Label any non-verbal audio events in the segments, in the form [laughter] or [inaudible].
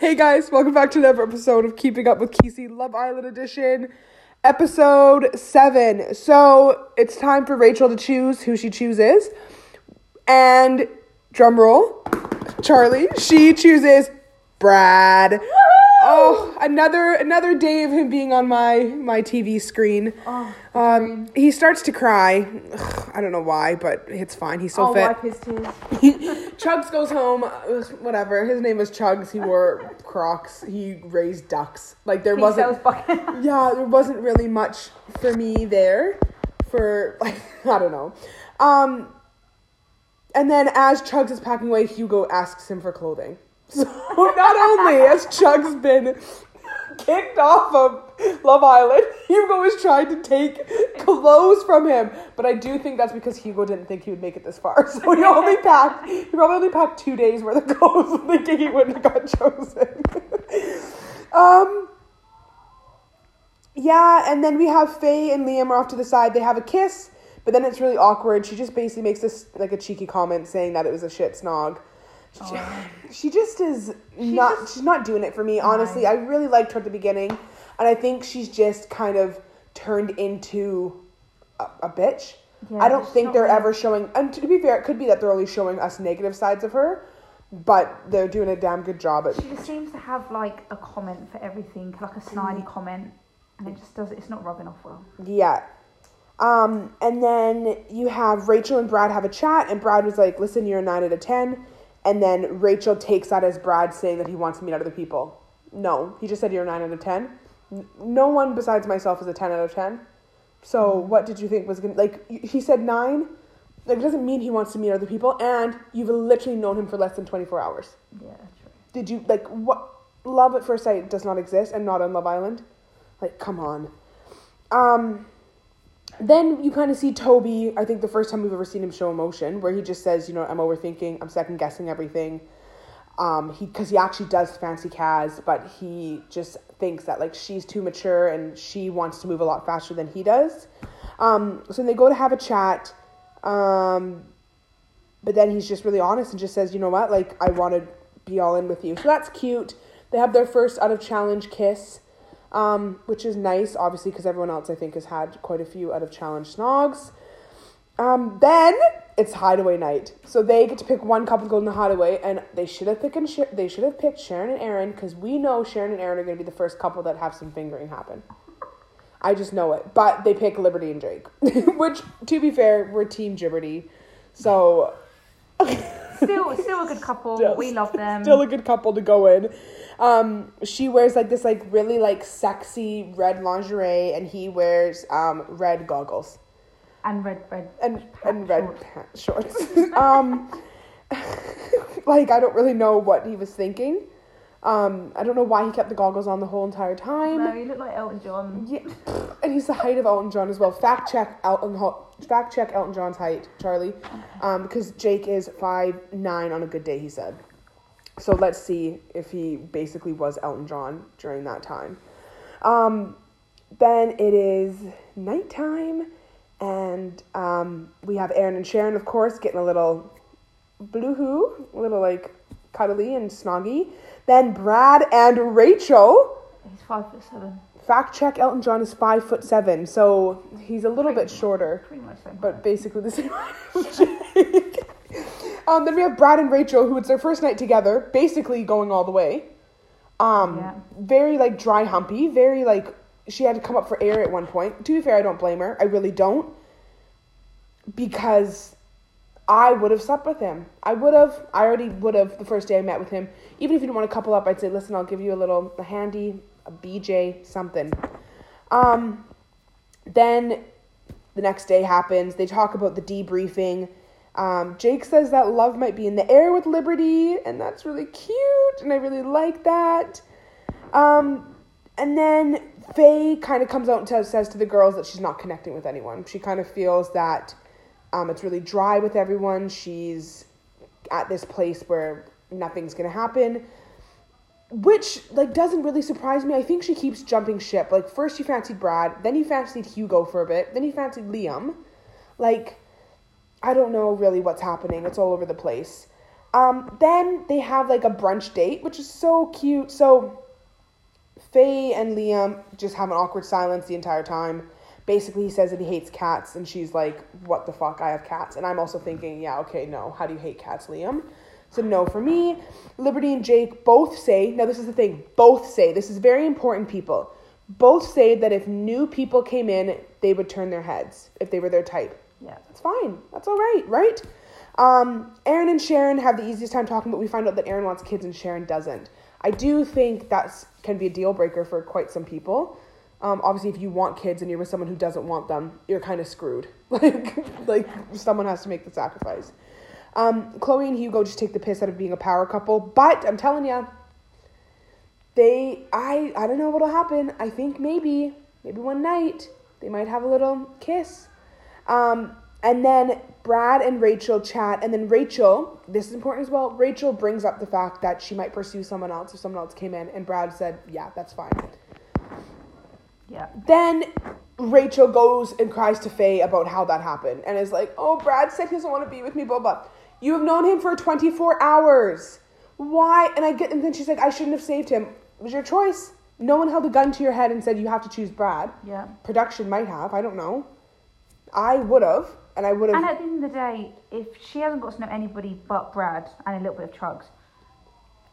Hey guys, welcome back to another episode of Keeping Up with Kesey Love Island Edition, episode seven. So it's time for Rachel to choose who she chooses, and drum roll, Charlie. She chooses Brad. Another another day of him being on my my TV screen. Oh, Um, he starts to cry. Ugh, I don't know why, but it's fine. He's so I'll fit. his. [laughs] Chuggs goes home. ugh, Whatever. His name was Chuggs. He wore Crocs. He raised ducks. Like there He wasn't. [laughs] Yeah, there wasn't really much for me there. For [laughs] like I don't know. Um. And then as Chuggs is packing away, Hugo asks him for clothing. So not only has Chuggs been kicked off of Love Island, Hugo is trying to take clothes from him. But I do think that's because Hugo didn't think he would make it this far. [laughs] So he only packed he probably only packed two days worth of clothes thinking he wouldn't have got chosen. [laughs] um yeah, and then we have Faye and Liam are off to the side. They have a kiss, but then it's really awkward. She just basically makes this like a cheeky comment saying that it was a shit snog. She, Oh. [laughs] she just is not. just- she's not doing it for me. Honestly, No. I really liked her at the beginning, and I think she's just kind of turned into a, a bitch. Yeah, I don't think they're really- ever showing. And to be fair, it could be that they're only showing us negative sides of her, but they're doing a damn good job at She just seems to have like a comment for everything, like a snidey comment, and it just does. It's not rubbing off well. Yeah. Um, and then you have Rachel and Brad have a chat, and Brad was like, Listen, you're a 9 out of 10. And then Rachel takes that as Brad saying that he wants to meet other people. No, he just said you're a 9 out of 10. No one besides myself is a 10 out of 10. So what did you think was going to, like, he said 9. Like, it doesn't mean he wants to meet other people, and you've literally known him for less than 24 hours. Yeah, true. Did you, like, what? Love at first sight does not exist and not on Love Island. Like, come on. Um, then you kind of see Toby, I think the first time we've ever seen him show emotion, where he just says, you know, I'm overthinking, I'm second guessing everything. Um, he, cause he actually does fancy Kaz, but he just thinks that like she's too mature and she wants to move a lot faster than he does. Um, so they go to have a chat. Um, but then he's just really honest and just says, you know what, like I want to be all in with you. So that's cute. They have their first out of challenge kiss, um, which is nice, obviously, because everyone else I think has had quite a few out of challenge snogs. Um, then it's hideaway night, so they get to pick one couple to go in the hideaway, and they should have picked Sh- they should have picked Sharon and Aaron because we know Sharon and Aaron are going to be the first couple that have some fingering happen. I just know it, but they pick Liberty and Jake, [laughs] which, to be fair, we're Team Gibberty, so Still, still a good couple. [laughs] Still- we love them. still a good couple to go in. Um, she wears like this like really like sexy red lingerie, and he wears um red goggles and red, red. and and red shorts. shorts. [laughs] um, [laughs] like I don't really know what he was thinking. Um, I don't know why he kept the goggles on the whole entire time. No, you look like Elton John. Yeah, [laughs] and he's the height of Elton John as well. Fact check Elton. Fact check Elton John's height, Charlie, um, because Jake is five nine on a good day. He said. So let's see if he basically was Elton John during that time. Um, then it is nighttime, and um, we have Aaron and Sharon, of course, getting a little blue a little like cuddly and snoggy. Then Brad and Rachel He's five foot seven. fact check elton john is five foot seven so he's a little bit shorter Pretty much same. but basically the same. [laughs] [laughs] um, then we have brad and rachel who it's their first night together basically going all the way um, Yeah. very like dry humpy very like she had to come up for air at one point to be fair i don't blame her i really don't because I would have slept with him. I would have. I already would have the first day I met with him. Even if you didn't want to couple up, I'd say, listen, I'll give you a little a handy, a BJ, something. Um, then the next day happens. They talk about the debriefing. Um, Jake says that love might be in the air with Liberty, and that's really cute, and I really like that. Um, and then Faye kind of comes out and tells, says to the girls that she's not connecting with anyone. She kind of feels that um, it's really dry with everyone. She's at this place where nothing's gonna happen, which like doesn't really surprise me. I think she keeps jumping ship. Like first you fancied Brad, then you fancied Hugo for a bit, then you fancied Liam. Like I don't know really what's happening. It's all over the place. Um, then they have like a brunch date, which is so cute. So Faye and Liam just have an awkward silence the entire time. Basically, he says that he hates cats, and she's like, What the fuck? I have cats. And I'm also thinking, Yeah, okay, no. How do you hate cats, Liam? So, no for me. Liberty and Jake both say, now this is the thing, both say, this is very important, people. Both say that if new people came in, they would turn their heads if they were their type. Yeah. That's fine. That's all right, right? Um, Aaron and Sharon have the easiest time talking, but we find out that Aaron wants kids and Sharon doesn't. I do think that can be a deal breaker for quite some people. Um, obviously, if you want kids and you're with someone who doesn't want them, you're kind of screwed. [laughs] like, like someone has to make the sacrifice. Um, Chloe and Hugo just take the piss out of being a power couple, but I'm telling you, they, I, I don't know what'll happen. I think maybe, maybe one night they might have a little kiss. Um, and then Brad and Rachel chat, and then Rachel, this is important as well. Rachel brings up the fact that she might pursue someone else if someone else came in, and Brad said, "Yeah, that's fine." Yeah. Then Rachel goes and cries to Faye about how that happened, and is like, "Oh, Brad said he doesn't want to be with me, blah blah." You have known him for twenty four hours. Why? And I get, and then she's like, "I shouldn't have saved him. It was your choice. No one held a gun to your head and said you have to choose Brad. Yeah. Production might have. I don't know. I would have, and I would have. And at the end of the day, if she hasn't got to know anybody but Brad and a little bit of Chuggs,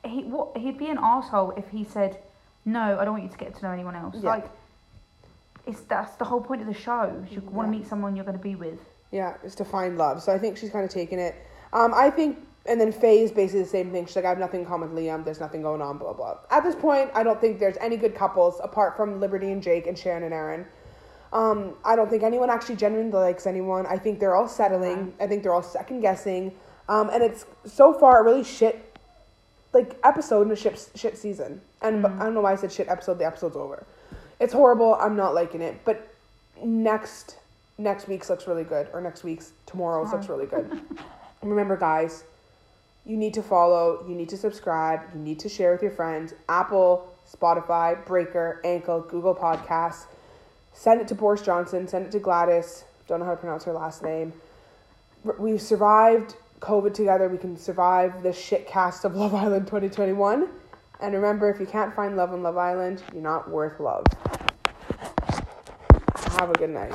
he what he'd be an asshole if he said, "No, I don't want you to get to know anyone else." Yeah. Like, it's that's the whole point of the show. You want to meet someone you're going to be with. Yeah, it's to find love. So I think she's kind of taken it. Um, I think, and then Faye is basically the same thing. She's like, I have nothing in common with Liam. There's nothing going on. Blah blah. At this point, I don't think there's any good couples apart from Liberty and Jake and Sharon and Aaron. Um, I don't think anyone actually genuinely likes anyone. I think they're all settling. I think they're all second guessing. Um, and it's so far a really shit, like episode in a shit shit season. And but I don't know why I said shit episode. The episode's over. It's horrible. I'm not liking it. But next next week's looks really good, or next week's tomorrow's looks really good. [laughs] Remember, guys, you need to follow, you need to subscribe, you need to share with your friends. Apple, Spotify, Breaker, Anchor, Google Podcasts. Send it to Boris Johnson. Send it to Gladys. Don't know how to pronounce her last name. We've survived COVID together. We can survive the shit cast of [laughs] Love Island 2021. And remember, if you can't find love on Love Island, you're not worth love. Have a good night.